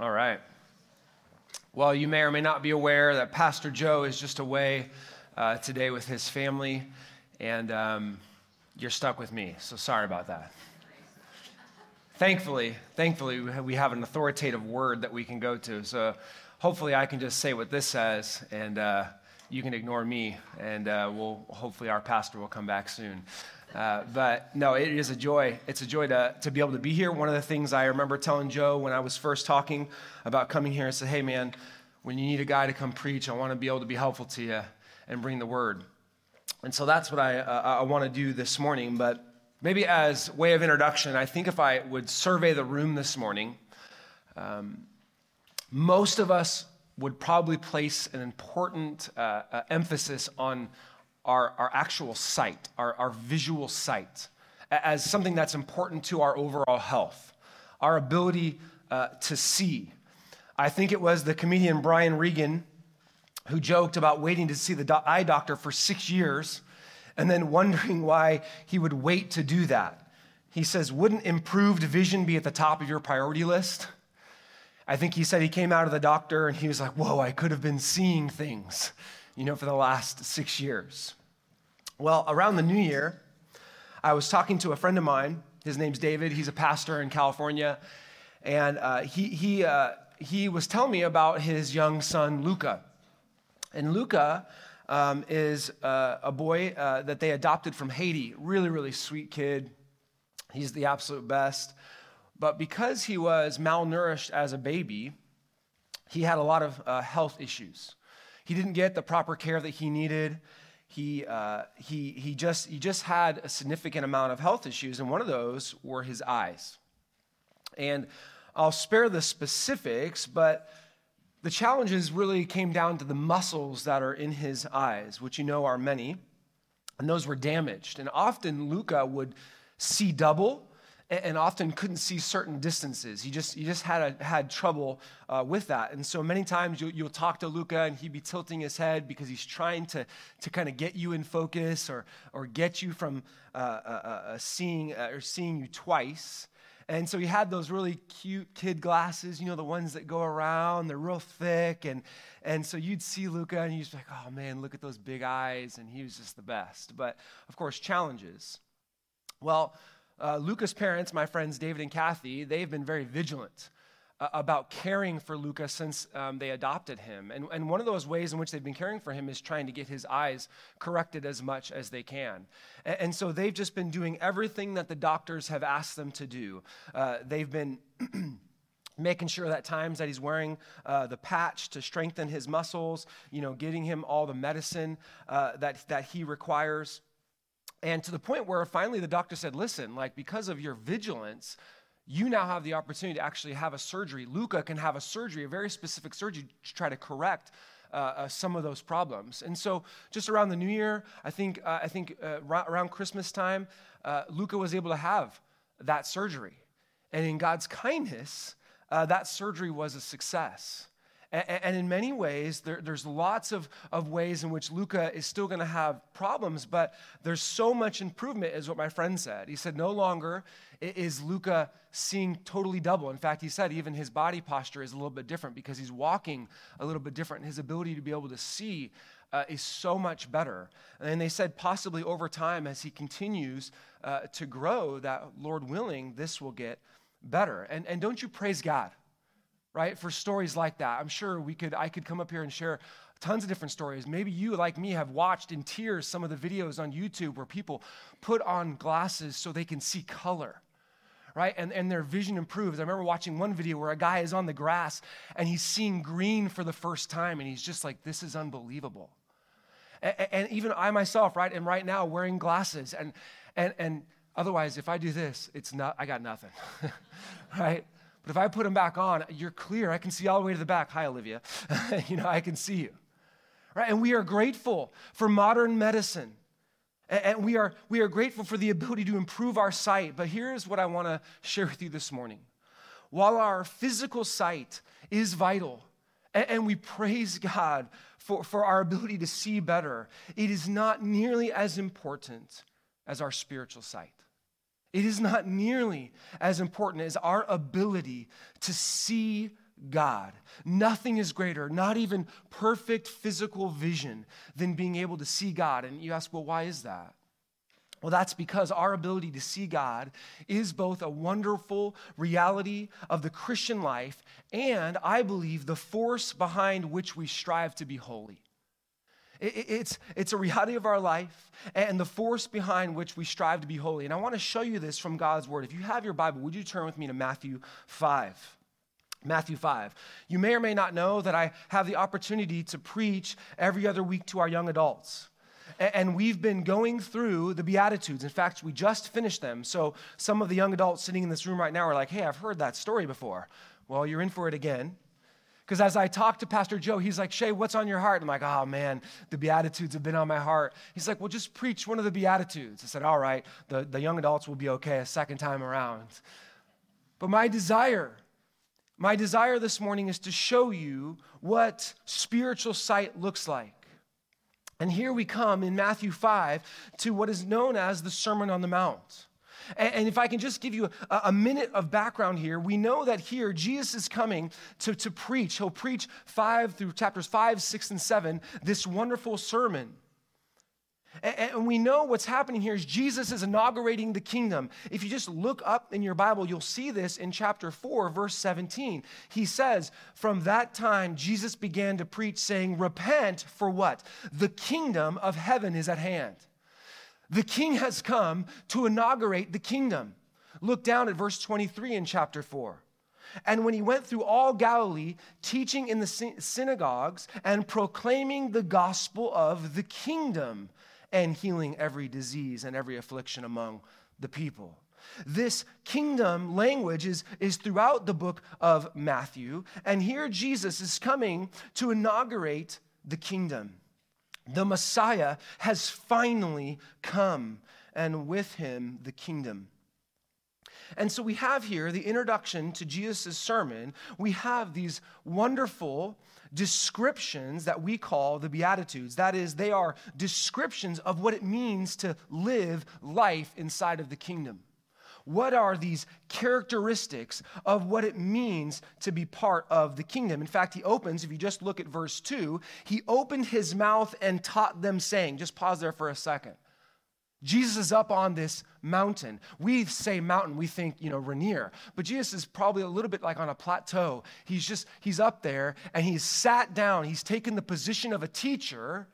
All right. Well, you may or may not be aware that Pastor Joe is just away uh, today with his family, and um, you're stuck with me, so sorry about that. Thankfully, thankfully, we have an authoritative word that we can go to. So hopefully, I can just say what this says, and uh, you can ignore me, and uh, we'll hopefully our pastor will come back soon. Uh, but no, it is a joy. It's a joy to, to be able to be here. One of the things I remember telling Joe when I was first talking about coming here, I said, hey, man, when you need a guy to come preach, I want to be able to be helpful to you and bring the word. And so that's what I, uh, I want to do this morning. But maybe as way of introduction, I think if I would survey the room this morning, um, most of us would probably place an important uh, uh, emphasis on our, our actual sight, our, our visual sight, as something that's important to our overall health, our ability uh, to see. I think it was the comedian Brian Regan who joked about waiting to see the do- eye doctor for six years and then wondering why he would wait to do that. He says, Wouldn't improved vision be at the top of your priority list? I think he said he came out of the doctor and he was like, Whoa, I could have been seeing things, you know, for the last six years. Well, around the new year, I was talking to a friend of mine. His name's David. He's a pastor in California. And uh, he, he, uh, he was telling me about his young son, Luca. And Luca um, is uh, a boy uh, that they adopted from Haiti. Really, really sweet kid. He's the absolute best. But because he was malnourished as a baby, he had a lot of uh, health issues. He didn't get the proper care that he needed he, uh, he, he, just, he just had a significant amount of health issues, and one of those were his eyes. And I'll spare the specifics, but the challenges really came down to the muscles that are in his eyes, which you know are many, and those were damaged. And often Luca would see double and often couldn't see certain distances. He just, he just had, a, had trouble uh, with that. And so many times you'll, you'll talk to Luca and he'd be tilting his head because he's trying to, to kind of get you in focus or, or get you from uh, uh, uh seeing, uh, or seeing you twice. And so he had those really cute kid glasses, you know, the ones that go around, they're real thick. And, and so you'd see Luca and you'd be like, oh man, look at those big eyes. And he was just the best. But of course, challenges. Well, uh, Luca's parents, my friends David and Kathy, they've been very vigilant uh, about caring for Luca since um, they adopted him. And, and one of those ways in which they've been caring for him is trying to get his eyes corrected as much as they can. And, and so they've just been doing everything that the doctors have asked them to do. Uh, they've been. making sure that times that he's wearing uh, the patch to strengthen his muscles, you know, getting him all the medicine uh, that, that he requires. And to the point where finally the doctor said, listen, like because of your vigilance, you now have the opportunity to actually have a surgery. Luca can have a surgery, a very specific surgery to try to correct uh, uh, some of those problems. And so, just around the new year, I think, uh, I think uh, around Christmas time, uh, Luca was able to have that surgery. And in God's kindness, uh, that surgery was a success. And in many ways, there's lots of, of ways in which Luca is still going to have problems, but there's so much improvement, is what my friend said. He said, no longer is Luca seeing totally double. In fact, he said even his body posture is a little bit different because he's walking a little bit different. His ability to be able to see uh, is so much better. And they said, possibly over time, as he continues uh, to grow, that Lord willing, this will get better. And, and don't you praise God? Right? For stories like that. I'm sure we could, I could come up here and share tons of different stories. Maybe you, like me, have watched in tears some of the videos on YouTube where people put on glasses so they can see color. Right? And, and their vision improves. I remember watching one video where a guy is on the grass and he's seeing green for the first time, and he's just like, this is unbelievable. And, and even I myself, right, am right now wearing glasses. And, and, and otherwise, if I do this, it's not, I got nothing. right? But if I put them back on, you're clear. I can see all the way to the back. Hi, Olivia. you know, I can see you. Right? And we are grateful for modern medicine. And we are, we are grateful for the ability to improve our sight. But here's what I want to share with you this morning. While our physical sight is vital, and we praise God for, for our ability to see better, it is not nearly as important as our spiritual sight. It is not nearly as important as our ability to see God. Nothing is greater, not even perfect physical vision, than being able to see God. And you ask, well, why is that? Well, that's because our ability to see God is both a wonderful reality of the Christian life and, I believe, the force behind which we strive to be holy. It's, it's a reality of our life and the force behind which we strive to be holy. And I want to show you this from God's word. If you have your Bible, would you turn with me to Matthew 5? Matthew 5. You may or may not know that I have the opportunity to preach every other week to our young adults. And we've been going through the Beatitudes. In fact, we just finished them. So some of the young adults sitting in this room right now are like, hey, I've heard that story before. Well, you're in for it again. Because as I talked to Pastor Joe, he's like, Shay, what's on your heart? I'm like, oh man, the Beatitudes have been on my heart. He's like, well, just preach one of the Beatitudes. I said, all right, the, the young adults will be okay a second time around. But my desire, my desire this morning is to show you what spiritual sight looks like. And here we come in Matthew 5 to what is known as the Sermon on the Mount. And, if I can just give you a, a, minute of background here, we know that here Jesus is coming to, to preach. He'll preach five through chapters five, six, and seven, this wonderful sermon. And we know what's happening here is Jesus is inaugurating the kingdom. If you just look up in your Bible, you'll see this in chapter 4, verse 17. He says, From that time, Jesus began to preach, saying, Repent for what? The kingdom of heaven is at hand. The king has come to inaugurate the kingdom. Look down at verse 23 in chapter 4. And when he went through all Galilee, teaching in the synagogues and proclaiming the gospel of the kingdom and healing every disease and every affliction among the people. This kingdom language is, is throughout the book of Matthew. And here Jesus is coming to inaugurate the kingdom. The Messiah has finally come, and with him the kingdom. And so we have here the introduction to Jesus' sermon. We have these wonderful descriptions that we call the Beatitudes. That is, they are descriptions of what it means to live life inside of the kingdom. What are these characteristics of what it means to be part of the kingdom? In fact, he opens, if you just look at verse 2, he opened his mouth and taught them, saying, just pause there for a second. Jesus is up on this mountain. We say mountain, we think, you know, Rainier. But Jesus is probably a little bit like on a plateau. He's just, he's up there and he's sat down. He's taken the position of a teacher,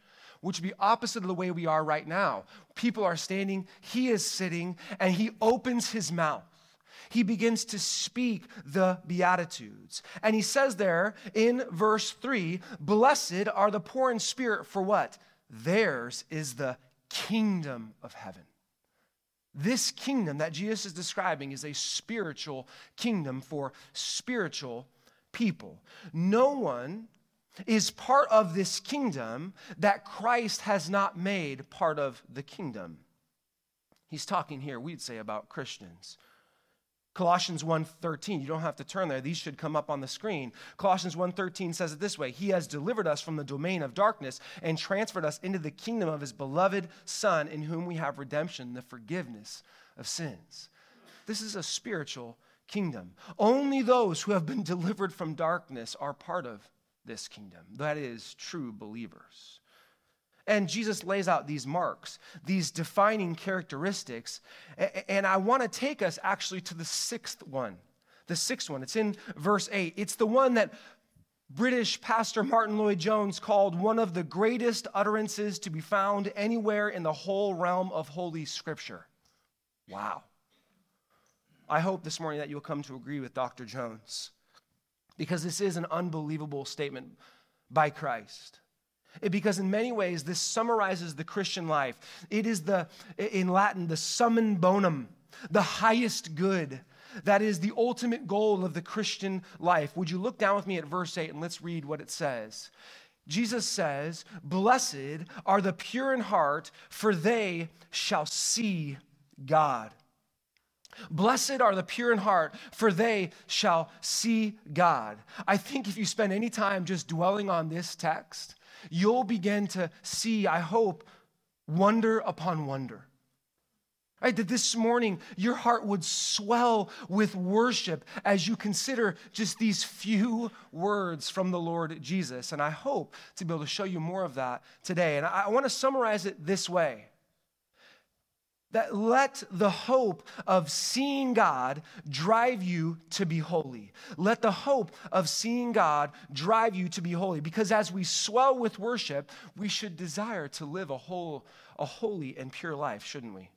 which would be opposite of the way we are right now. People are standing, he is sitting, and he opens his mouth. He begins to speak the Beatitudes. And he says there in verse 3 Blessed are the poor in spirit, for what? Theirs is the kingdom of heaven. This kingdom that Jesus is describing is a spiritual kingdom for spiritual people. No one is part of this kingdom that Christ has not made part of the kingdom. He's talking here, we'd say, about Christians. Colossians 1:13, you don't have to turn there. These should come up on the screen. Colossians 1:13 says it this way, he has delivered us from the domain of darkness and transferred us into the kingdom of his beloved son in whom we have redemption, the forgiveness of sins. This is a spiritual kingdom. Only those who have been delivered from darkness are part of this kingdom. That is true believers. And Jesus lays out these marks, these defining characteristics. And I want to take us actually to the sixth one. The sixth one. It's in verse 8. It's the one that British pastor Martyn Lloyd-Jones called one of the greatest utterances to be found anywhere in the whole realm of Holy Scripture. Wow. I hope this morning that you'll come to agree with Dr. Jones because this is an unbelievable statement by Christ. Because in many ways, this summarizes the Christian life. It is the, in Latin, the summum bonum, the highest good. That is the ultimate goal of the Christian life. Would you look down with me at verse 8 and let's read what it says? Jesus says, Blessed are the pure in heart, for they shall see God. Blessed are the pure in heart, for they shall see God. I think if you spend any time just dwelling on this text, you'll begin to see, I hope, wonder upon wonder. Right, that this morning your heart would swell with worship as you consider just these few words from the Lord Jesus. And I hope to be able to show you more of that today. And I, want to summarize it this way that let the hope of seeing God drive you to be holy. Let the hope of seeing God drive you to be holy. Because as we swell with worship, we should desire to live a whole, a holy and pure life, shouldn't we?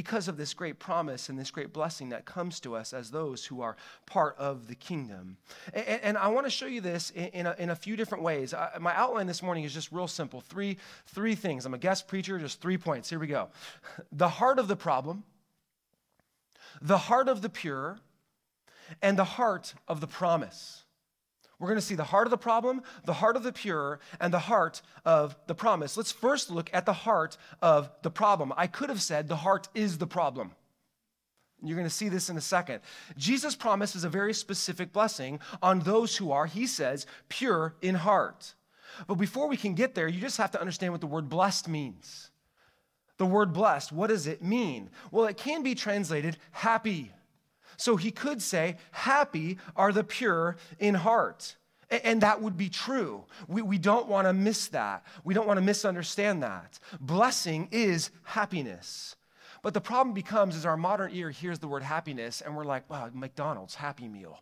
Because of this great promise and this great blessing that comes to us as those who are part of the kingdom. And, and I want to show you this in, in, a, in a, few different ways. I, my outline this morning is just real simple three, three things. I'm a guest preacher, just three points. Here we go. The heart of the problem, the heart of the pure, and the heart of the promise. We're going to see the heart of the problem, the heart of the pure, and the heart of the promise. Let's first look at the heart of the problem. I could have said the heart is the problem. You're going to see this in a second. Jesus' promise is a very specific blessing on those who are, he says, pure in heart. But before we can get there, you just have to understand what the word blessed means. The word blessed, what does it mean? Well, it can be translated happy. So he could say, Happy are the pure in heart. And that would be true. We, we don't want to miss that. We don't want to misunderstand that. Blessing is happiness. But the problem becomes is our modern ear hears the word happiness and we're like, wow, McDonald's Happy Meal,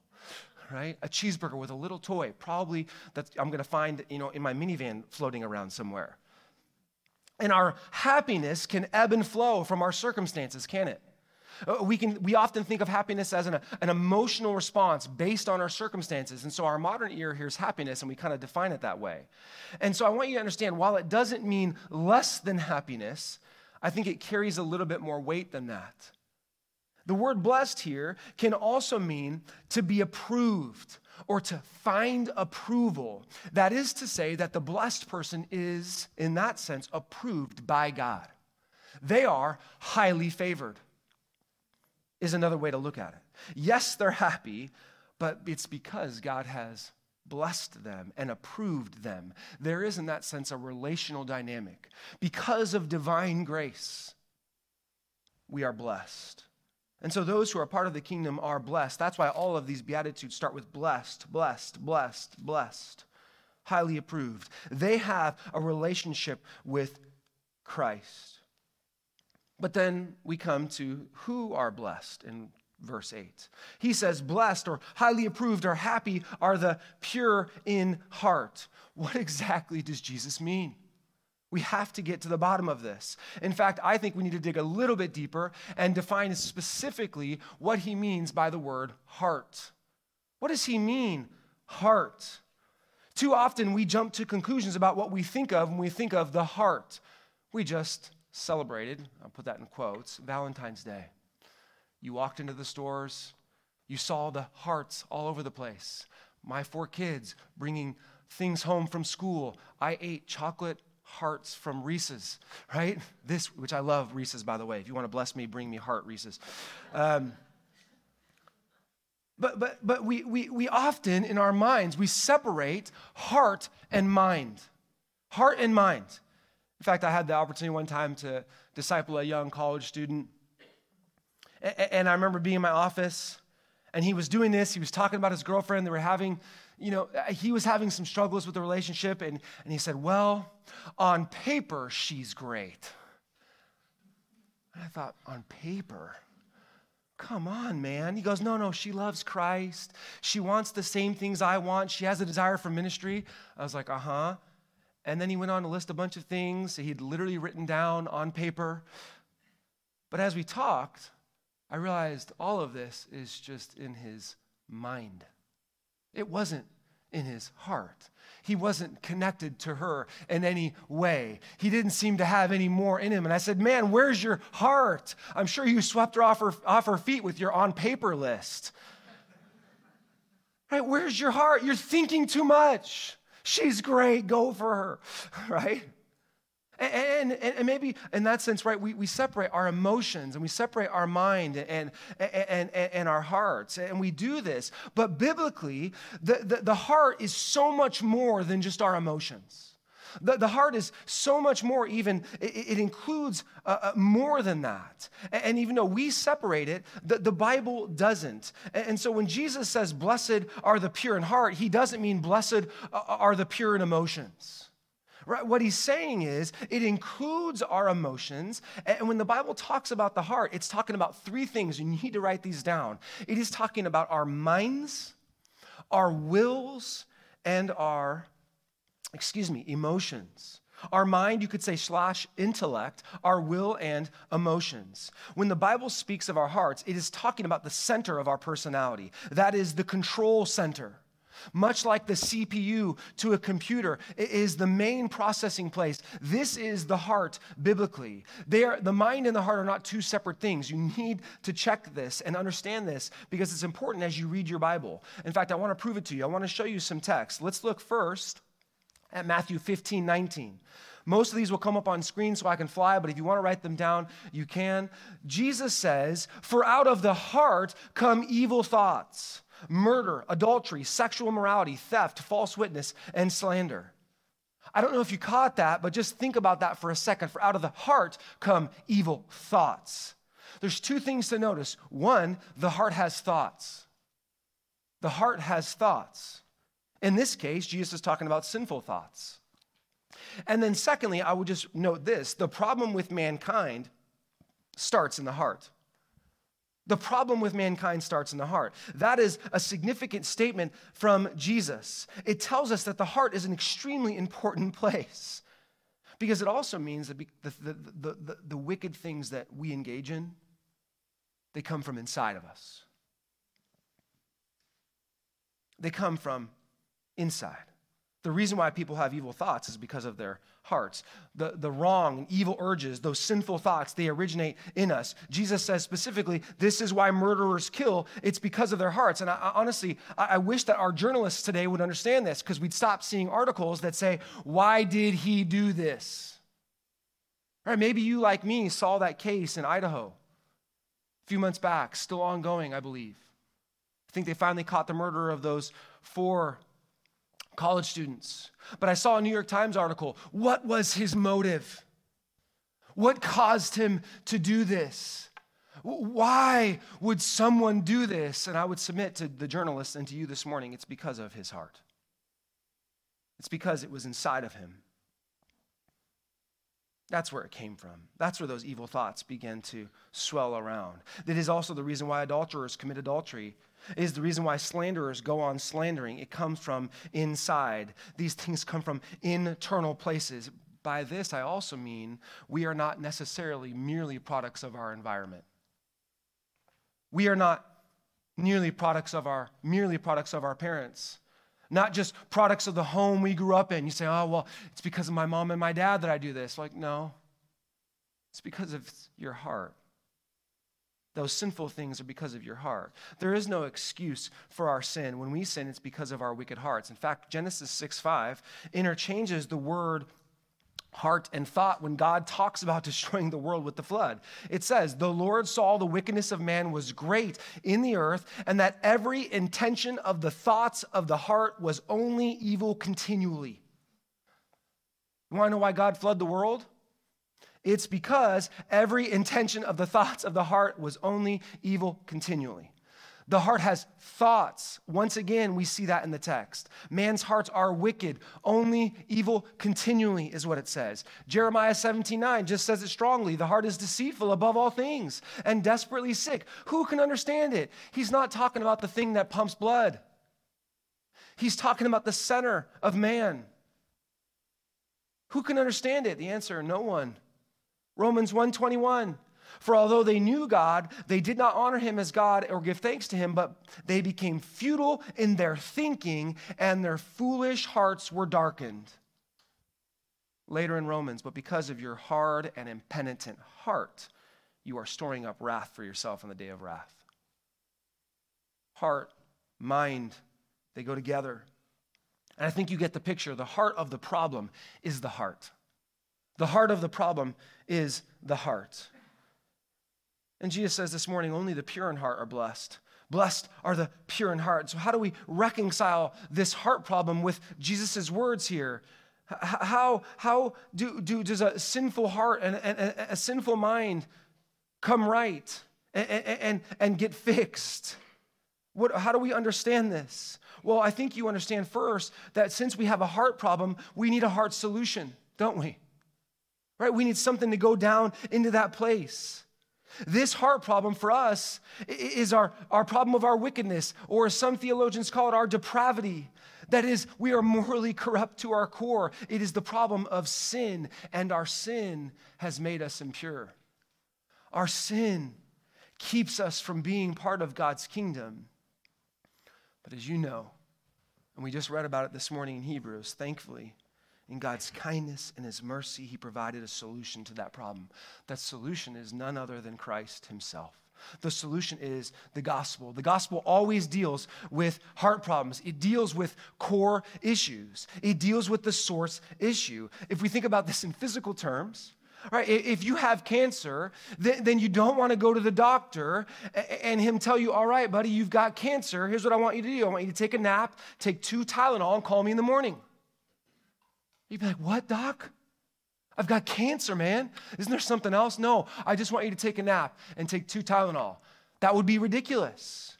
right? A cheeseburger with a little toy, probably that I'm going to find, you know, in my minivan floating around somewhere. And our happiness can ebb and flow from our circumstances, can it? Uh, we, can, we often think of happiness as an, an emotional response based on our circumstances. And so our modern ear hears happiness and we kind of define it that way. And so I want you to understand while it doesn't mean less than happiness, I think it carries a little bit more weight than that. The word blessed here can also mean to be approved or to find approval. That is to say, that the blessed person is, in that sense, approved by God. They are highly favored is another way to look at it. Yes, they're happy, but it's because God has blessed them and approved them. There is, in that sense, a relational dynamic. Because of divine grace, we are blessed. And so those who are part of the kingdom are blessed. That's why all of these Beatitudes start with blessed, blessed, blessed, blessed, highly approved. They have a relationship with Christ. But then we come to who are blessed in verse 8. He says, Blessed or highly approved or happy are the pure in heart. What exactly does Jesus mean? We have to get to the bottom of this. In fact, I think we need to dig a little bit deeper and define specifically what he means by the word heart. What does he mean, heart? Too often we jump to conclusions about what we think of when we think of the heart. We just celebrated, I'll put that in quotes, Valentine's Day. You walked into the stores, you saw the hearts all over the place. My four kids bringing things home from school. I ate chocolate hearts from Reese's, right? This, which I love Reese's, by the way. If you want to bless me, bring me heart Reese's. Um, but but, but we, we, we often, in our minds, we separate heart and mind. Heart and mind. In fact, I had the opportunity one time to disciple a young college student. And I remember being in my office, and he was doing this. He was talking about his girlfriend. They were having, you know, he was having some struggles with the relationship. And, and he said, Well, on paper, she's great. And I thought, On paper? Come on, man. He goes, No, no, she loves Christ. She wants the same things I want. She has a desire for ministry. I was like, Uh huh. And then he went on to list a bunch of things he'd literally written down on paper. But as we talked, I realized all of this is just in his mind. It wasn't in his heart. He wasn't connected to her in any way. He didn't seem to have any more in him. And I said, Man, where's your heart? I'm sure you swept her off her, off her feet with your on paper list. Right? Where's your heart? You're thinking too much. She's great, go for her, right? And, and, and, maybe in that sense, right, we, we separate our emotions and we separate our mind and, and, and, and our hearts. And we do this. But biblically, the, the, the heart is so much more than just our emotions. The, the heart is so much more, even, it, it includes uh, uh, more than that. And, and, even though we separate it, the, the Bible doesn't. And, and, so when Jesus says, Blessed are the pure in heart, he doesn't mean blessed uh, are the pure in emotions. Right? What he's saying is it includes our emotions. And when the Bible talks about the heart, it's talking about three things. You need to write these down. It is talking about our minds, our wills, and our excuse me, emotions. Our mind, you could say, slash intellect, our will and emotions. When the Bible speaks of our hearts, it is talking about the center of our personality. That is the control center. Much like the CPU to a computer is the main processing place. This is the heart biblically. They are, the mind and the heart are not two separate things. You need to check this and understand this because it's important as you read your Bible. In fact, I want to prove it to you. I want to show you some text. Let's look first at Matthew 15, 19. Most of these will come up on screen so I can fly, but if you want to write them down, you can. Jesus says, For out of the heart come evil thoughts, murder, adultery, sexual immorality, theft, false witness, and slander. I don't know if you caught that, but just think about that for a second. For out of the heart come evil thoughts. There's two things to notice. One, the heart has thoughts. The heart has thoughts. In this case, Jesus is talking about sinful thoughts. And then, secondly, I would just note this the problem with mankind starts in the heart. The problem with mankind starts in the heart. That is a significant statement from Jesus. It tells us that the heart is an extremely important place because it also means that the, the, the, the, wicked things that we engage in, they come from inside of us. They come from inside. The reason why people have evil thoughts is because of their hearts. The, the wrong and evil urges, those sinful thoughts, they originate in us. Jesus says specifically, this is why murderers kill. It's because of their hearts. And I, I honestly, I, I wish that our journalists today would understand this because we'd stop seeing articles that say, why did he do this? Right? Maybe you, like me, saw that case in Idaho a few months back, still ongoing, I believe. I think they finally caught the murderer of those four college students. But I saw a New York Times article. What was his motive? What caused him to do this? Why would someone do this? And I would submit to the journalist and to you this morning it's because of his heart. It's because it was inside of him. That's where it came from. That's where those evil thoughts began to swell around. That is also the reason why adulterers commit adultery. It is the reason why slanderers go on slandering. It comes from inside. These things come from internal places. By this, I also mean we are not necessarily merely products of our environment. We are not merely products of our merely products of our parents not just products of the home we grew up in. You say, oh, well, it's because of my mom and my dad that I do this. Like, no, it's because of your heart. Those sinful things are because of your heart. There is no excuse for our sin. When we sin, it's because of our wicked hearts. In fact, Genesis 6 5 interchanges the word heart and thought when God talks about destroying the world with the flood. It says, The Lord saw the wickedness of man was great in the earth, and that every intention of the thoughts of the heart was only evil continually. You want to know why God flooded the world? It's because every intention of the thoughts of the heart was only evil continually. The heart has thoughts. Once again, we see that in the text. Man's hearts are wicked, only evil continually, is what it says. Jeremiah 17 9 just says it strongly. The heart is deceitful above all things and desperately sick. Who can understand it? He's not talking about the thing that pumps blood, he's talking about the center of man. Who can understand it? The answer no one. Romans 121 for although they knew God, they did not honor him as God or give thanks to him, but they became futile in their thinking, and their foolish hearts were darkened. Later in Romans, but because of your hard and impenitent heart, you are storing up wrath for yourself on the day of wrath. Heart, mind, they go together. And I think you get the picture. The heart of the problem is the heart. The heart of the problem is the heart. And Jesus says this morning, only the pure in heart are blessed. Blessed are the pure in heart. So, how do we reconcile this heart problem with Jesus' words here? How, how do, do, does a sinful heart and, and, and a sinful mind come right and, and, and get fixed? What, how do we understand this? Well, I think you understand first that since we have a heart problem, we need a heart solution, don't we? Right? We need something to go down into that place. This heart problem for us is our, our problem of our wickedness, or as some theologians call it our depravity. That is, we are morally corrupt to our core. It is the problem of sin, and our sin has made us impure. Our sin keeps us from being part of God's kingdom. But as you know, and we just read about it this morning in Hebrews, thankfully, in God's kindness and His mercy, He provided a solution to that problem. That solution is none other than Christ Himself. The solution is the gospel. The gospel always deals with heart problems. It deals with core issues. It deals with the source issue. If we think about this in physical terms, right, if you have cancer, then you don't want to go to the doctor and him tell you, all right, buddy, you've got cancer. Here's what I want you to do. I want you to take a nap, take two Tylenol, and call me in the morning. You'd be like, What, doc? I've got cancer, man. Isn't there something else? No, I just want you to take a nap and take two Tylenol. That would be ridiculous.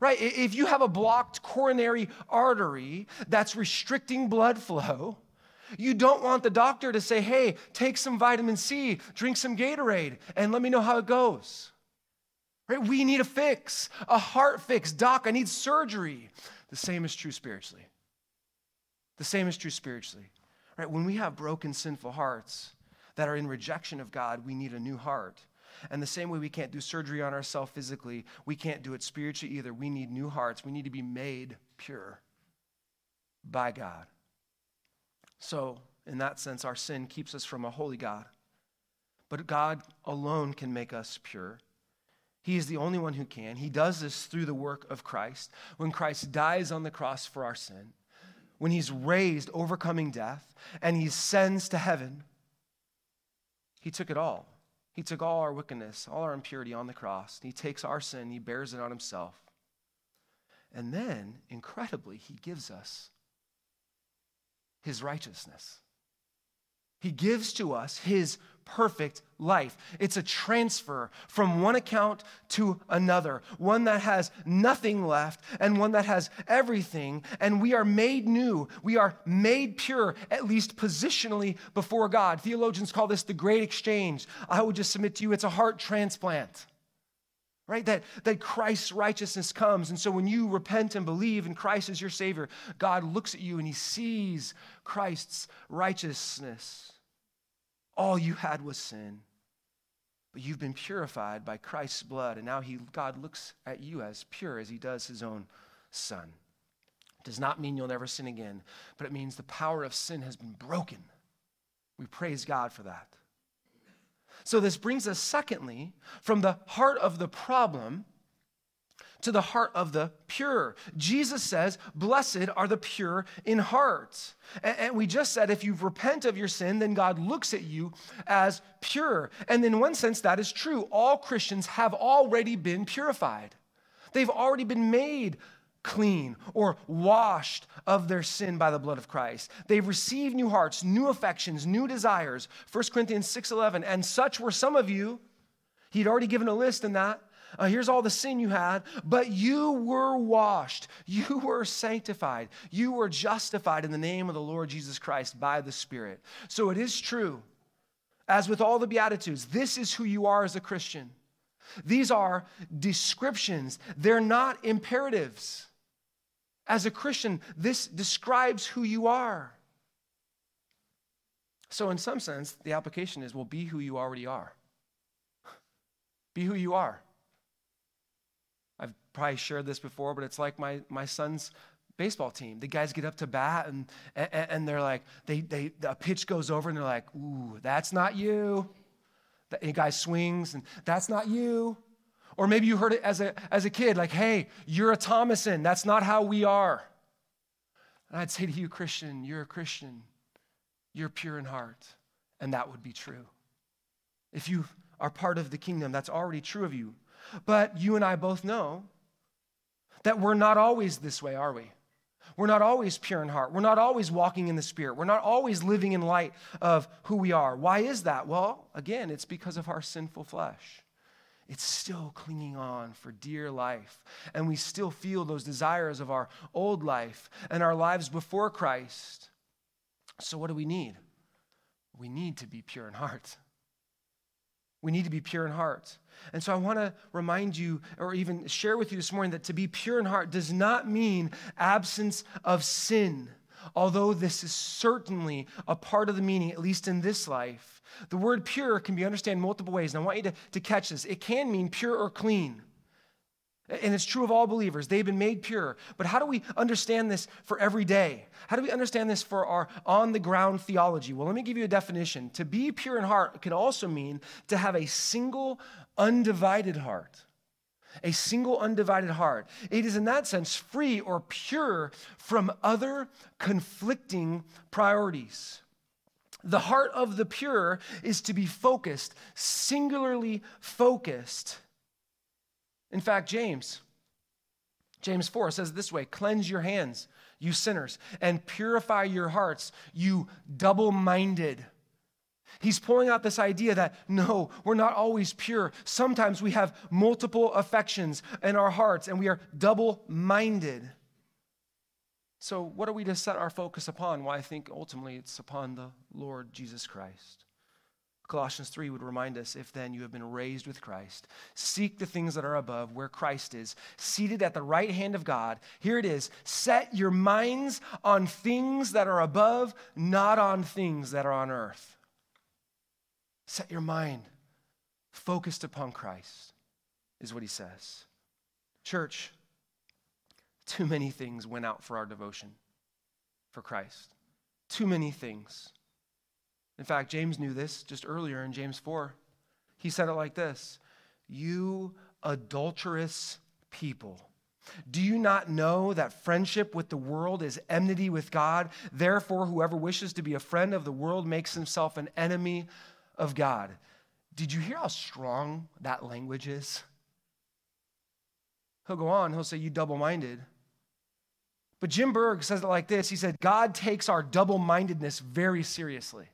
Right? If you have a blocked coronary artery that's restricting blood flow, you don't want the doctor to say, hey, take some vitamin C, drink some Gatorade, and let me know how it goes. Right? We need a fix, a heart fix. Doc, I need surgery. The same is true spiritually. The same is true spiritually. Right? When we have broken, sinful hearts that are in rejection of God, we need a new heart. And the same way we can't do surgery on ourselves physically, we can't do it spiritually either. We need new hearts. We need to be made pure by God. So, in that sense, our sin keeps us from a holy God. But God alone can make us pure. He is the only one who can. He does this through the work of Christ. When Christ dies on the cross for our sin, when he's raised, overcoming death, and he ascends to heaven, he took it all. He took all our wickedness, all our impurity on the cross. He takes our sin, he bears it on himself. And then, incredibly, he gives us his righteousness. He gives to us his perfect life. It's a transfer from one account to another, one that has nothing left and one that has everything. And we are made new. We are made pure, at least positionally, before God. Theologians call this the great exchange. I would just submit to you it's a heart transplant. Right? That, that Christ's righteousness comes. And so when you repent and believe in Christ as your Savior, God looks at you and He sees Christ's righteousness. All you had was sin. But you've been purified by Christ's blood, and now he, God looks at you as pure as he does his own son. It does not mean you'll never sin again, but it means the power of sin has been broken. We praise God for that. So, this brings us, secondly, from the heart of the problem to the heart of the pure. Jesus says, Blessed are the pure in heart. And we just said, if you repent of your sin, then God looks at you as pure. And in one sense, that is true. All Christians have already been purified, they've already been made clean or washed of their sin by the blood of Christ. They've received new hearts, new affections, new desires. 1 Corinthians 6:11 and such were some of you. He'd already given a list in that. Uh, here's all the sin you had, but you were washed, you were sanctified, you were justified in the name of the Lord Jesus Christ by the Spirit. So it is true, as with all the Beatitudes, this is who you are as a Christian. These are descriptions, they're not imperatives. As a Christian, this describes who you are. So, in some sense, the application is well, be who you already are. Be who you are probably shared this before, but it's like my, my son's baseball team. The guys get up to bat and, and, and they're like, they, they, a pitch goes over and they're like, ooh, that's not you. The guy swings and that's not you. Or maybe you heard it as a, as a kid, like, hey, you're a Thomason. That's not how we are. And I'd say to you, Christian, you're a Christian. You're pure in heart. And that would be true. If you are part of the kingdom, that's already true of you. But you and I both know that we're not always this way, are we? we're not always pure in heart. We're not always walking in the Spirit. We're not always living in light of who we are. Why is that? Well, again, it's because of our sinful flesh. It's still clinging on for dear life. And we still feel those desires of our old life and our lives before Christ. So, what do we need? We need to be pure in heart. We need to be pure in heart. And so I want to remind you, or even share with you this morning, that to be pure in heart does not mean absence of sin, although this is certainly a part of the meaning, at least in this life. The word pure can be understood multiple ways, and I want you to, to catch this. It can mean pure or clean. And it's true of all believers. They've been made pure. But how do we understand this for every day? How do we understand this for our on the ground theology? Well, let me give you a definition. To be pure in heart can also mean to have a single, undivided heart. A single, undivided heart. It is, in that sense, free or pure from other conflicting priorities. The heart of the pure is to be focused, singularly focused in fact, James, James 4 says this way Cleanse your hands, you sinners, and purify your hearts, you double minded. He's pulling out this idea that no, we're not always pure. Sometimes we have multiple affections in our hearts and we are double minded. So, what are we to set our focus upon? Well, I think ultimately it's upon the Lord Jesus Christ. Colossians 3 would remind us if then you have been raised with Christ, seek the things that are above where Christ is, seated at the right hand of God. Here it is set your minds on things that are above, not on things that are on earth. Set your mind focused upon Christ, is what he says. Church, too many things went out for our devotion for Christ. Too many things. In fact, James knew this just earlier in James 4. He said it like this You adulterous people. Do you not know that friendship with the world is enmity with God? Therefore, whoever wishes to be a friend of the world makes himself an enemy of God. Did you hear how strong that language is? He'll go on, he'll say, You double minded. But Jim Berg says it like this He said, God takes our double mindedness very seriously.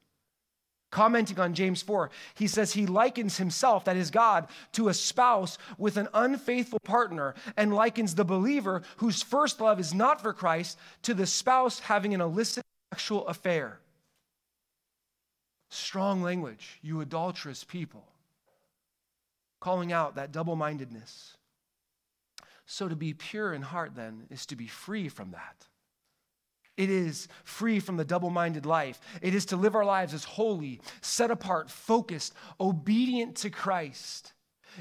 Commenting on James 4, he says he likens himself, that is God, to a spouse with an unfaithful partner and likens the believer whose first love is not for Christ to the spouse having an illicit sexual affair. Strong language, you adulterous people. Calling out that double mindedness. So to be pure in heart, then, is to be free from that. It is free from the double minded life. It is to live our lives as holy, set apart, focused, obedient to Christ.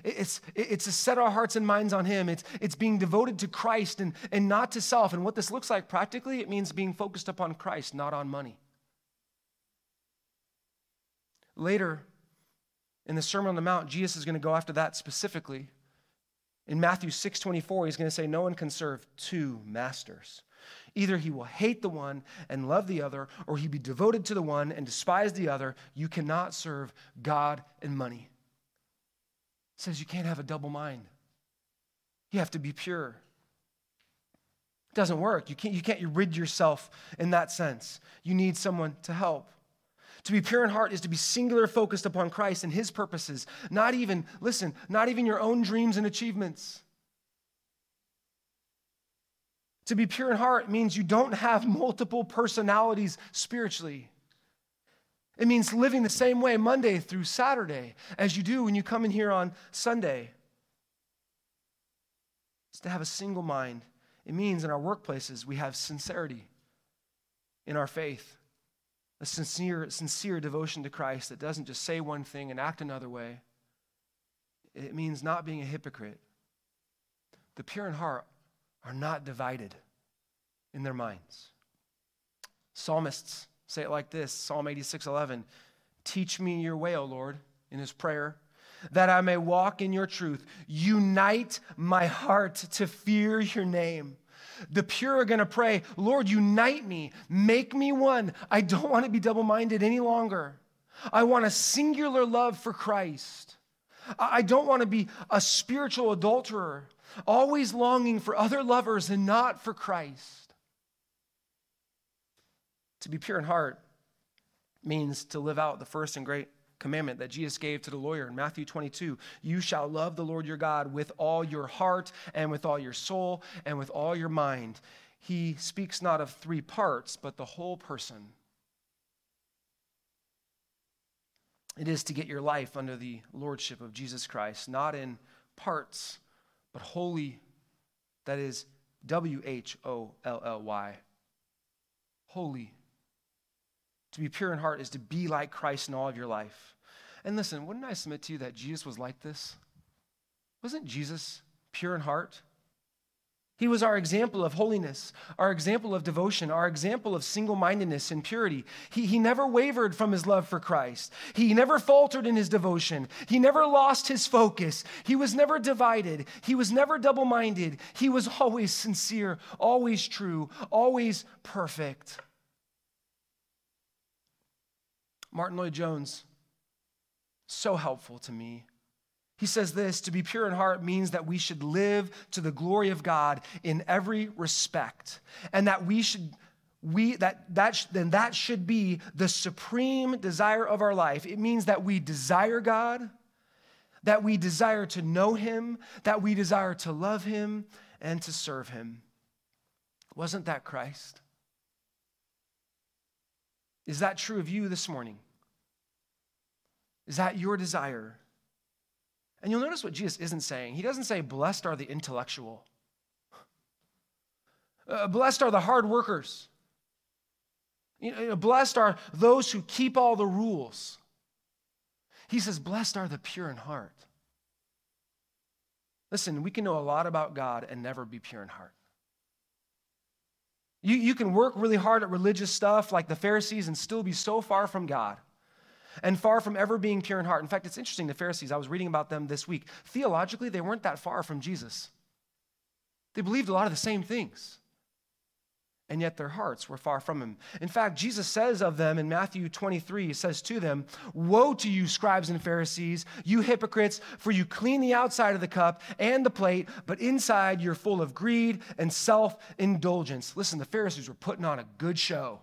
It's, it's to set our hearts and minds on Him. It's, it's being devoted to Christ and, and not to self. And what this looks like practically, it means being focused upon Christ, not on money. Later in the Sermon on the Mount, Jesus is going to go after that specifically. In Matthew 6 24, he's going to say, No one can serve two masters. Either he will hate the one and love the other, or he be devoted to the one and despise the other. You cannot serve God and money. It says you can't have a double mind. You have to be pure. It doesn't work. You can't, you can't rid yourself in that sense. You need someone to help. To be pure in heart is to be singular focused upon Christ and his purposes, not even, listen, not even your own dreams and achievements. To be pure in heart means you don't have multiple personalities spiritually. It means living the same way Monday through Saturday as you do when you come in here on Sunday. It's to have a single mind. It means in our workplaces we have sincerity in our faith, a sincere, sincere devotion to Christ that doesn't just say one thing and act another way. It means not being a hypocrite. The pure in heart are not divided in their minds. Psalmists say it like this Psalm 86 11. Teach me your way, O Lord, in his prayer, that I may walk in your truth. Unite my heart to fear your name. The pure are going to pray, Lord, unite me, make me one. I don't want to be double minded any longer. I want a singular love for Christ. I don't want to be a spiritual adulterer always longing for other lovers and not for Christ. To be pure in heart means to live out the first and great commandment that Jesus gave to the lawyer in Matthew 22 You shall love the Lord your God with all your heart and with all your soul and with all your mind. He speaks not of three parts, but the whole person. It is to get your life under the lordship of Jesus Christ, not in parts, but holy, That is W H O L L Y. Holy. To be pure in heart is to be like Christ in all of your life. And listen, wouldn't I submit to you that Jesus was like this? Wasn't Jesus pure in heart? He was our example of holiness, our example of devotion, our example of single mindedness and purity. He, he never wavered from his love for Christ. He never faltered in his devotion. He never lost his focus. He was never divided. He was never double minded. He was always sincere, always true, always perfect. Martyn Lloyd-Jones, so helpful to me. He says this to be pure in heart means that we should live to the glory of God in every respect, and that we should we that that then that should be the supreme desire of our life. It means that we desire God, that we desire to know him, that we desire to love him and to serve him. Wasn't that Christ? Is that true of you this morning? Is that your desire? And you'll notice what Jesus isn't saying. He doesn't say, Blessed are the intellectual, uh, blessed are the hard workers, you know, blessed are those who keep all the rules. He says, Blessed are the pure in heart. Listen, we can know a lot about God and never be pure in heart. You, you can work really hard at religious stuff like the Pharisees and still be so far from God and far from ever being pure in heart. In fact, it's interesting, the Pharisees, I was reading about them this week. Theologically, they weren't that far from Jesus. They believed a lot of the same things, and yet their hearts were far from him. In fact, Jesus says of them in Matthew 23, he says to them, Woe to you, scribes and Pharisees, you hypocrites, for you clean the outside of the cup and the plate, but inside you're full of greed and self indulgence. Listen, the Pharisees were putting on a good show.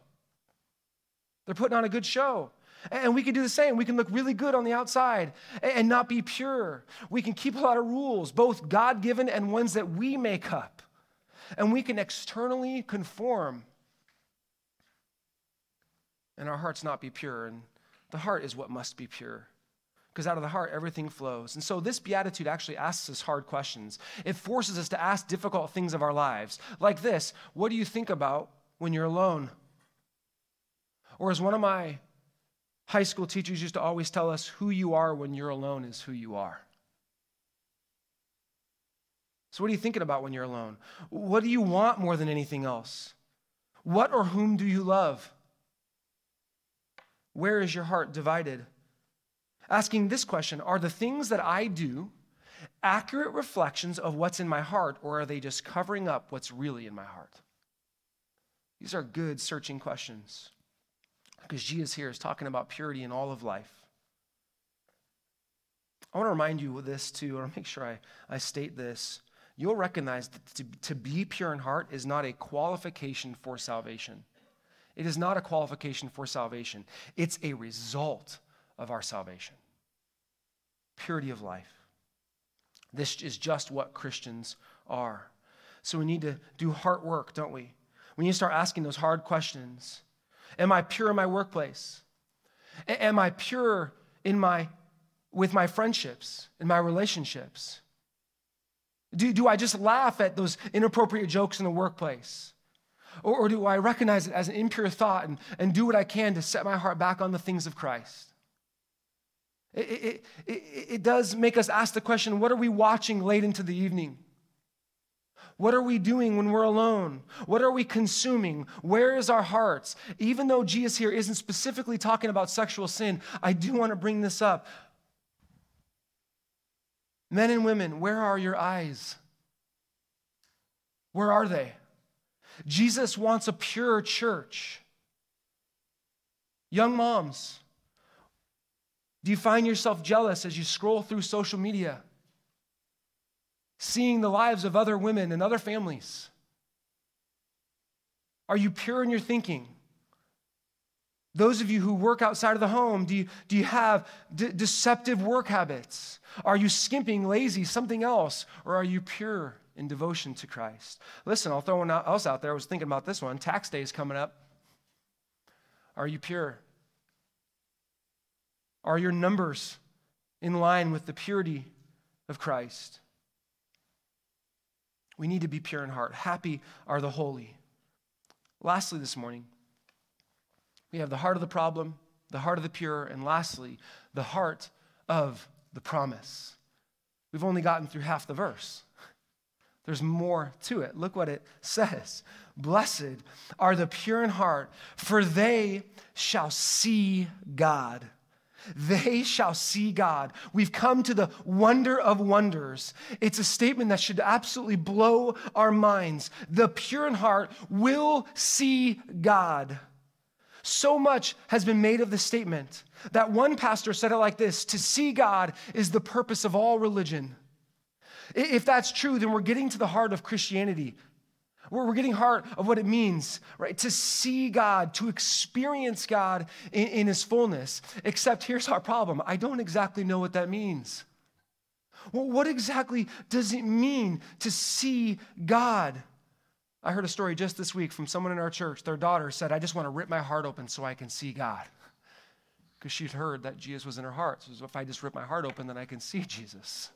They're putting on a good show. And we can do the same. We can look really good on the outside and not be pure. We can keep a lot of rules, both God given and ones that we make up. And we can externally conform and our hearts not be pure. And the heart is what must be pure. Because out of the heart, everything flows. And so, this beatitude actually asks us hard questions. It forces us to ask difficult things of our lives, like this What do you think about when you're alone? Or, as one of my high school teachers used to always tell us who you are when you're alone is who you are. So, what are you thinking about when you're alone? What do you want more than anything else? What or whom do you love? Where is your heart divided? Asking this question Are the things that I do accurate reflections of what's in my heart, or are they just covering up what's really in my heart? These are good searching questions because Jesus here is talking about purity in all of life. I want to remind you of this too. I want to make sure I, I state this. You'll recognize that to, to be pure in heart is not a qualification for salvation. It is not a qualification for salvation, it's a result of our salvation. Purity of life. This is just what Christians are. So we need to do heart work, don't we? We need to start asking those hard questions. Am I pure in my workplace? Am I pure in my, with my friendships, in my relationships? Do, do I just laugh at those inappropriate jokes in the workplace? Or, or do I recognize it as an impure thought and, and do what I can to set my heart back on the things of Christ? It, it, it, it does make us ask the question what are we watching late into the evening? What are we doing when we're alone? What are we consuming? Where is our hearts? Even though Jesus here isn't specifically talking about sexual sin, I do want to bring this up. Men and women, where are your eyes? Where are they? Jesus wants a pure church. Young moms, do you find yourself jealous as you scroll through social media? Seeing the lives of other women and other families? Are you pure in your thinking? Those of you who work outside of the home, do you, do you have de- deceptive work habits? Are you skimping, lazy, something else? Or are you pure in devotion to Christ? Listen, I'll throw one else out there. I was thinking about this one. Tax day is coming up. Are you pure? Are your numbers in line with the purity of Christ? We need to be pure in heart. Happy are the holy. Lastly, this morning, we have the heart of the problem, the heart of the pure, and lastly, the heart of the promise. We've only gotten through half the verse. There's more to it. Look what it says Blessed are the pure in heart, for they shall see God. They shall see God. We've come to the wonder of wonders. It's a statement that should absolutely blow our minds. The pure in heart will see God. So much has been made of the statement that one pastor said it like this To see God is the purpose of all religion. If that's true, then we're getting to the heart of Christianity. We're getting heart of what it means, right? To see God, to experience God in, in His fullness. Except here's our problem I don't exactly know what that means. Well, what exactly does it mean to see God? I heard a story just this week from someone in our church. Their daughter said, I just want to rip my heart open so I can see God. Because she'd heard that Jesus was in her heart. So if I just rip my heart open, then I can see Jesus.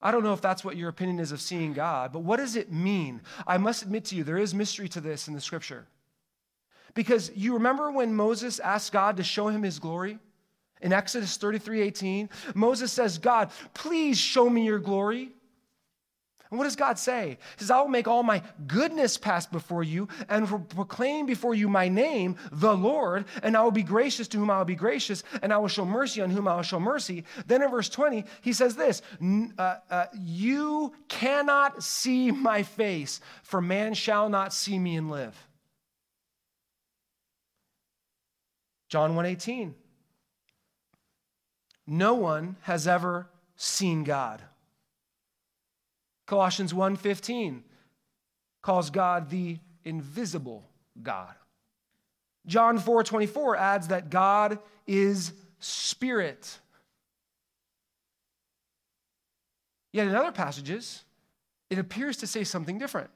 I don't know if that's what your opinion is of seeing God, but what does it mean? I must admit to you, there is mystery to this in the scripture. Because you remember when Moses asked God to show him his glory? In Exodus 33 18, Moses says, God, please show me your glory. And what does God say? He says, I will make all my goodness pass before you and proclaim before you my name, the Lord, and I will be gracious to whom I will be gracious, and I will show mercy on whom I will show mercy. Then in verse 20, he says this uh, uh, You cannot see my face, for man shall not see me and live. John 1:18 No one has ever seen God. Colossians 1:15 calls God the invisible God. John 4:24 adds that God is spirit. Yet in other passages, it appears to say something different.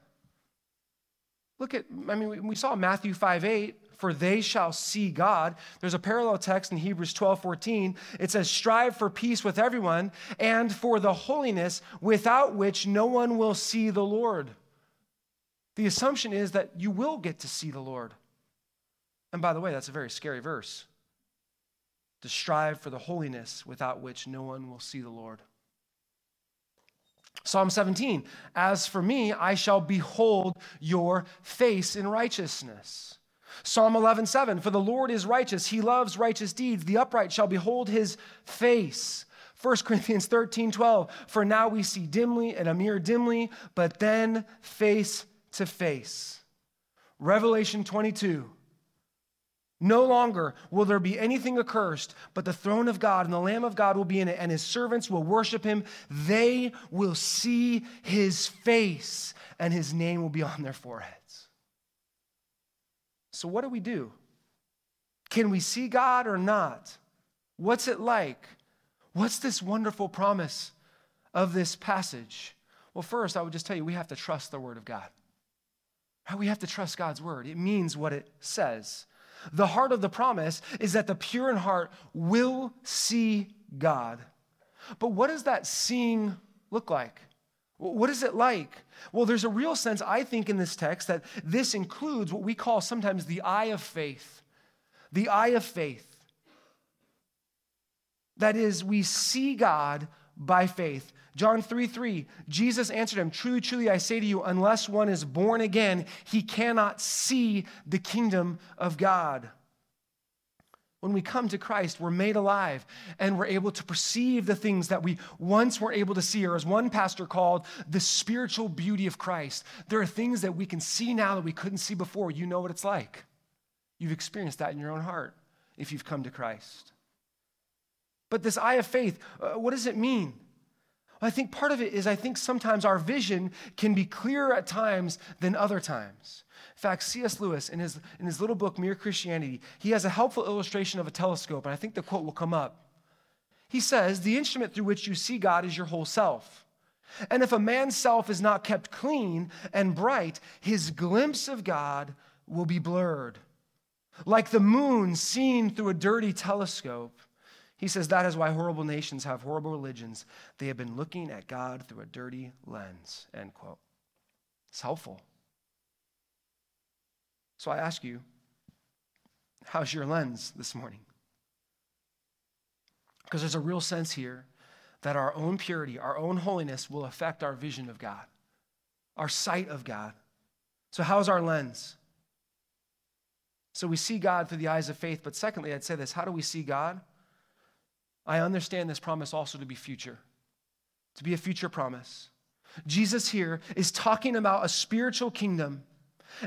Look at, I mean, we saw Matthew 5 8, for they shall see God. There's a parallel text in Hebrews 12 14. It says, Strive for peace with everyone and for the holiness without which no one will see the Lord. The assumption is that you will get to see the Lord. And by the way, that's a very scary verse. To strive for the holiness without which no one will see the Lord. Psalm 17, as for me, I shall behold your face in righteousness. Psalm 11, 7, for the Lord is righteous. He loves righteous deeds. The upright shall behold his face. 1 Corinthians 13, 12, for now we see dimly and a mirror dimly, but then face to face. Revelation 22, no longer will there be anything accursed, but the throne of God and the Lamb of God will be in it, and his servants will worship him. They will see his face, and his name will be on their foreheads. So, what do we do? Can we see God or not? What's it like? What's this wonderful promise of this passage? Well, first, I would just tell you we have to trust the Word of God. We have to trust God's Word. It means what it says. The heart of the promise is that the pure in heart will see God. But what does that seeing look like? What is it like? Well, there's a real sense, I think, in this text that this includes what we call sometimes the eye of faith. The eye of faith. That is, we see God by faith. John 3 3, Jesus answered him, Truly, truly, I say to you, unless one is born again, he cannot see the kingdom of God. When we come to Christ, we're made alive and we're able to perceive the things that we once weren't able to see, or as one pastor called, the spiritual beauty of Christ. There are things that we can see now that we couldn't see before. You know what it's like. You've experienced that in your own heart if you've come to Christ. But this eye of faith, uh, what does it mean? I think part of it is I think sometimes our vision can be clearer at times than other times. In fact, C.S. Lewis, in his, in his little book, Mere Christianity, he has a helpful illustration of a telescope, and I think the quote will come up. He says, The instrument through which you see God is your whole self. And if a man's self is not kept clean and bright, his glimpse of God will be blurred. Like the moon seen through a dirty telescope. He says that is why horrible nations have horrible religions. They have been looking at God through a dirty lens. End quote. It's helpful. So I ask you, how's your lens this morning? Because there's a real sense here that our own purity, our own holiness will affect our vision of God, our sight of God. So, how's our lens? So, we see God through the eyes of faith, but secondly, I'd say this how do we see God? I understand this promise also to be future, to be a future promise. Jesus here is talking about a spiritual kingdom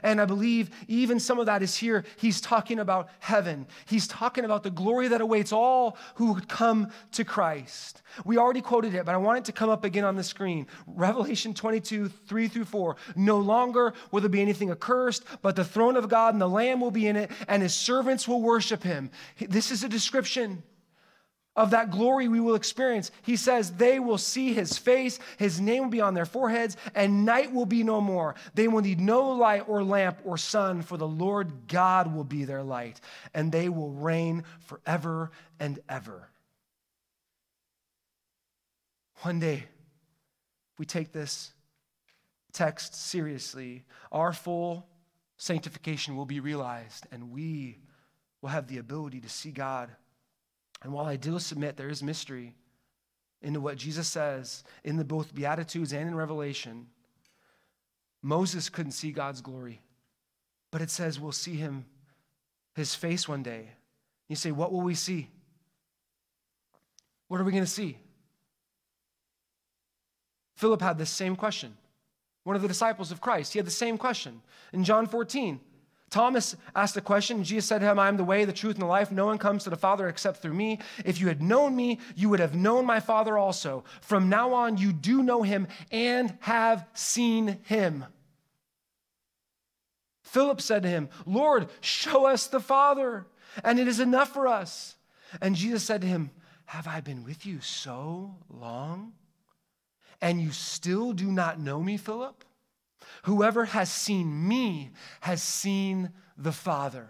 and I believe even some of that is here. He's talking about heaven. He's talking about the glory that awaits all who come to Christ. We already quoted it, but I want it to come up again on the screen. Revelation 22, 3 through 4. No longer will there be anything accursed, but the throne of God and the Lamb will be in it, and his servants will worship him. This is a description of that glory we will experience. He says, They will see his face, his name will be on their foreheads, and night will be no more. They will need no light or lamp or sun, for the Lord God will be their light, and they will reign forever and ever. One day, we take this text seriously, our full sanctification will be realized, and we will have the ability to see God and while I do submit there is mystery into what Jesus says in the both Beatitudes and in Revelation, Moses couldn't see God's glory, but it says we'll see him, his face one day. You say, What will we see? What are we going to see? Philip had the same question. One of the disciples of Christ, he had the same question. In John 14, Thomas asked a question. Jesus said to him, I am the way, the truth, and the life. No one comes to the Father except through me. If you had known me, you would have known my Father also. From now on, you do know him and have seen him. Philip said to him, Lord, show us the Father, and it is enough for us. And Jesus said to him, Have I been with you so long? And you still do not know me, Philip? Whoever has seen me has seen the Father.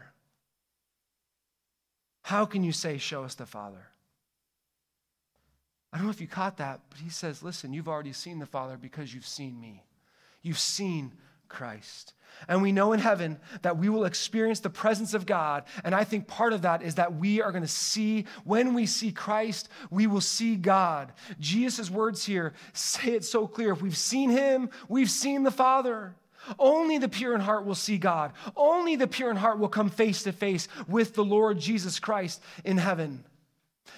How can you say, Show us the Father? I don't know if you caught that, but he says, Listen, you've already seen the Father because you've seen me. You've seen Christ. And we know in heaven that we will experience the presence of God. And I think part of that is that we are going to see, when we see Christ, we will see God. Jesus' words here say it so clear. If we've seen him, we've seen the Father. Only the pure in heart will see God. Only the pure in heart will come face to face with the Lord Jesus Christ in heaven.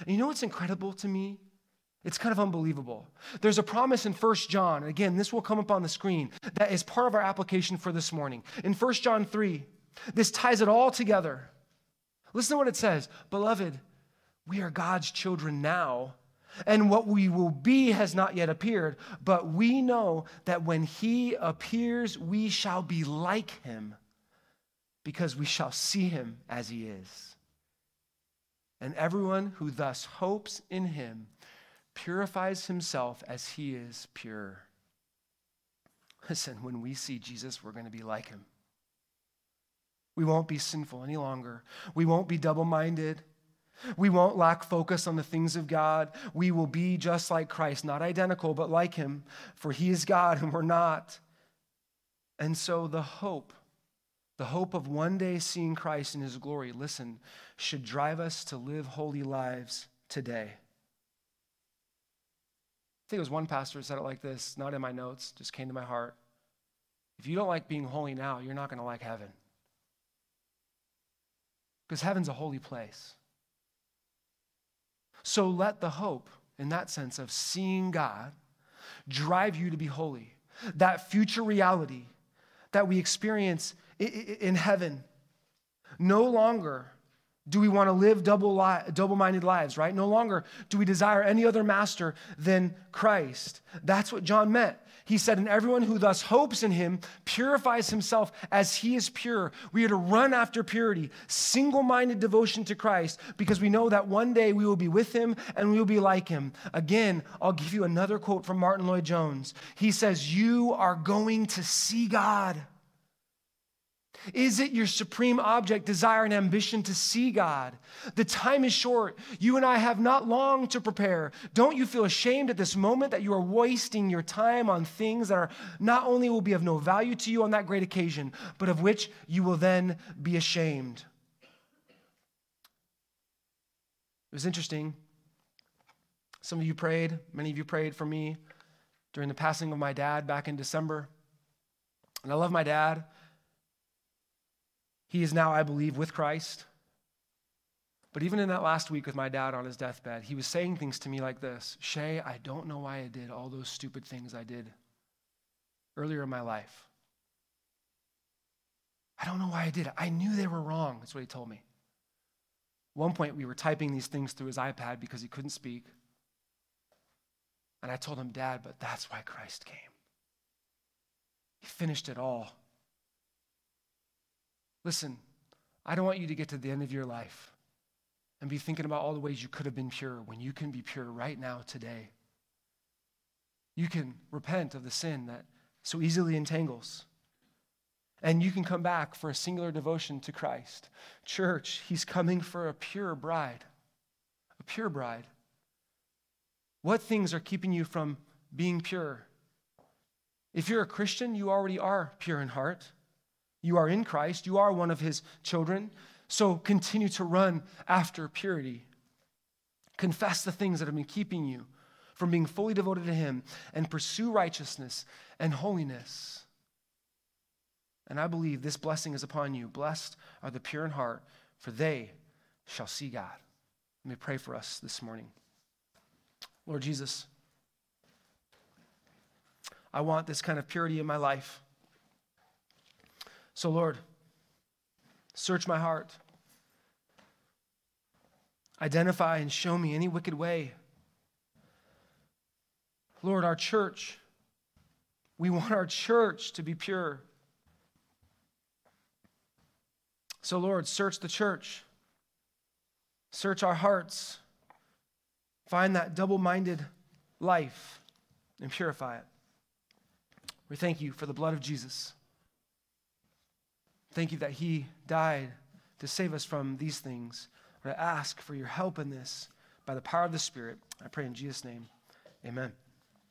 And you know what's incredible to me? It's kind of unbelievable. There's a promise in 1 John, and again, this will come up on the screen, that is part of our application for this morning. In 1 John 3, this ties it all together. Listen to what it says Beloved, we are God's children now, and what we will be has not yet appeared, but we know that when He appears, we shall be like Him, because we shall see Him as He is. And everyone who thus hopes in Him, purifies himself as he is pure. Listen, when we see Jesus, we're going to be like him. We won't be sinful any longer. We won't be double minded. We won't lack focus on the things of God. We will be just like Christ, not identical, but like him, for he is God and we're not. And so the hope, the hope of one day seeing Christ in his glory, listen, should drive us to live holy lives today. I think it was one pastor said it like this, not in my notes, just came to my heart. If you don't like being holy now, you're not going to like heaven. Because heaven's a holy place. So let the hope, in that sense, of seeing God drive you to be holy. That future reality that we experience in heaven no longer do we want to live double li- double-minded lives, right? No longer do we desire any other master than Christ. That's what John meant. He said, And everyone who thus hopes in him purifies himself as he is pure. We are to run after purity, single minded devotion to Christ, because we know that one day we will be with him and we will be like him. Again, I'll give you another quote from Martyn Lloyd-Jones. He says, You are going to see God. Is it your supreme object, desire, and ambition to see God? The time is short. You and I have not long to prepare. Don't you feel ashamed at this moment that you are wasting your time on things that are not only will be of no value to you on that great occasion, but of which you will then be ashamed? It was interesting. Some of you prayed, many of you prayed for me during the passing of my dad back in December. And I love my dad. He is now, I believe, with Christ. But even in that last week with my dad on his deathbed, he was saying things to me like this Shay, I don't know why I did all those stupid things I did earlier in my life. I don't know why I did it. I knew they were wrong. That's what he told me. At one point, we were typing these things through his iPad because he couldn't speak. And I told him, Dad, but that's why Christ came. He finished it all. Listen, I don't want you to get to the end of your life and be thinking about all the ways you could have been pure when you can be pure right now, today. You can repent of the sin that so easily entangles. And you can come back for a singular devotion to Christ. Church, He's coming for a pure bride. A pure bride. What things are keeping you from being pure? If you're a Christian, you already are pure in heart. You are in Christ, you are one of his children. So continue to run after purity. Confess the things that have been keeping you from being fully devoted to him and pursue righteousness and holiness. And I believe this blessing is upon you. Blessed are the pure in heart, for they shall see God. Let me pray for us this morning. Lord Jesus, I want this kind of purity in my life. So, Lord, search my heart. Identify and show me any wicked way. Lord, our church, we want our church to be pure. So, Lord, search the church, search our hearts, find that double minded life, and purify it. We thank you for the blood of Jesus. Thank you that He died to save us from these things. I ask for your help in this by the power of the Spirit. I pray in Jesus' name. Amen.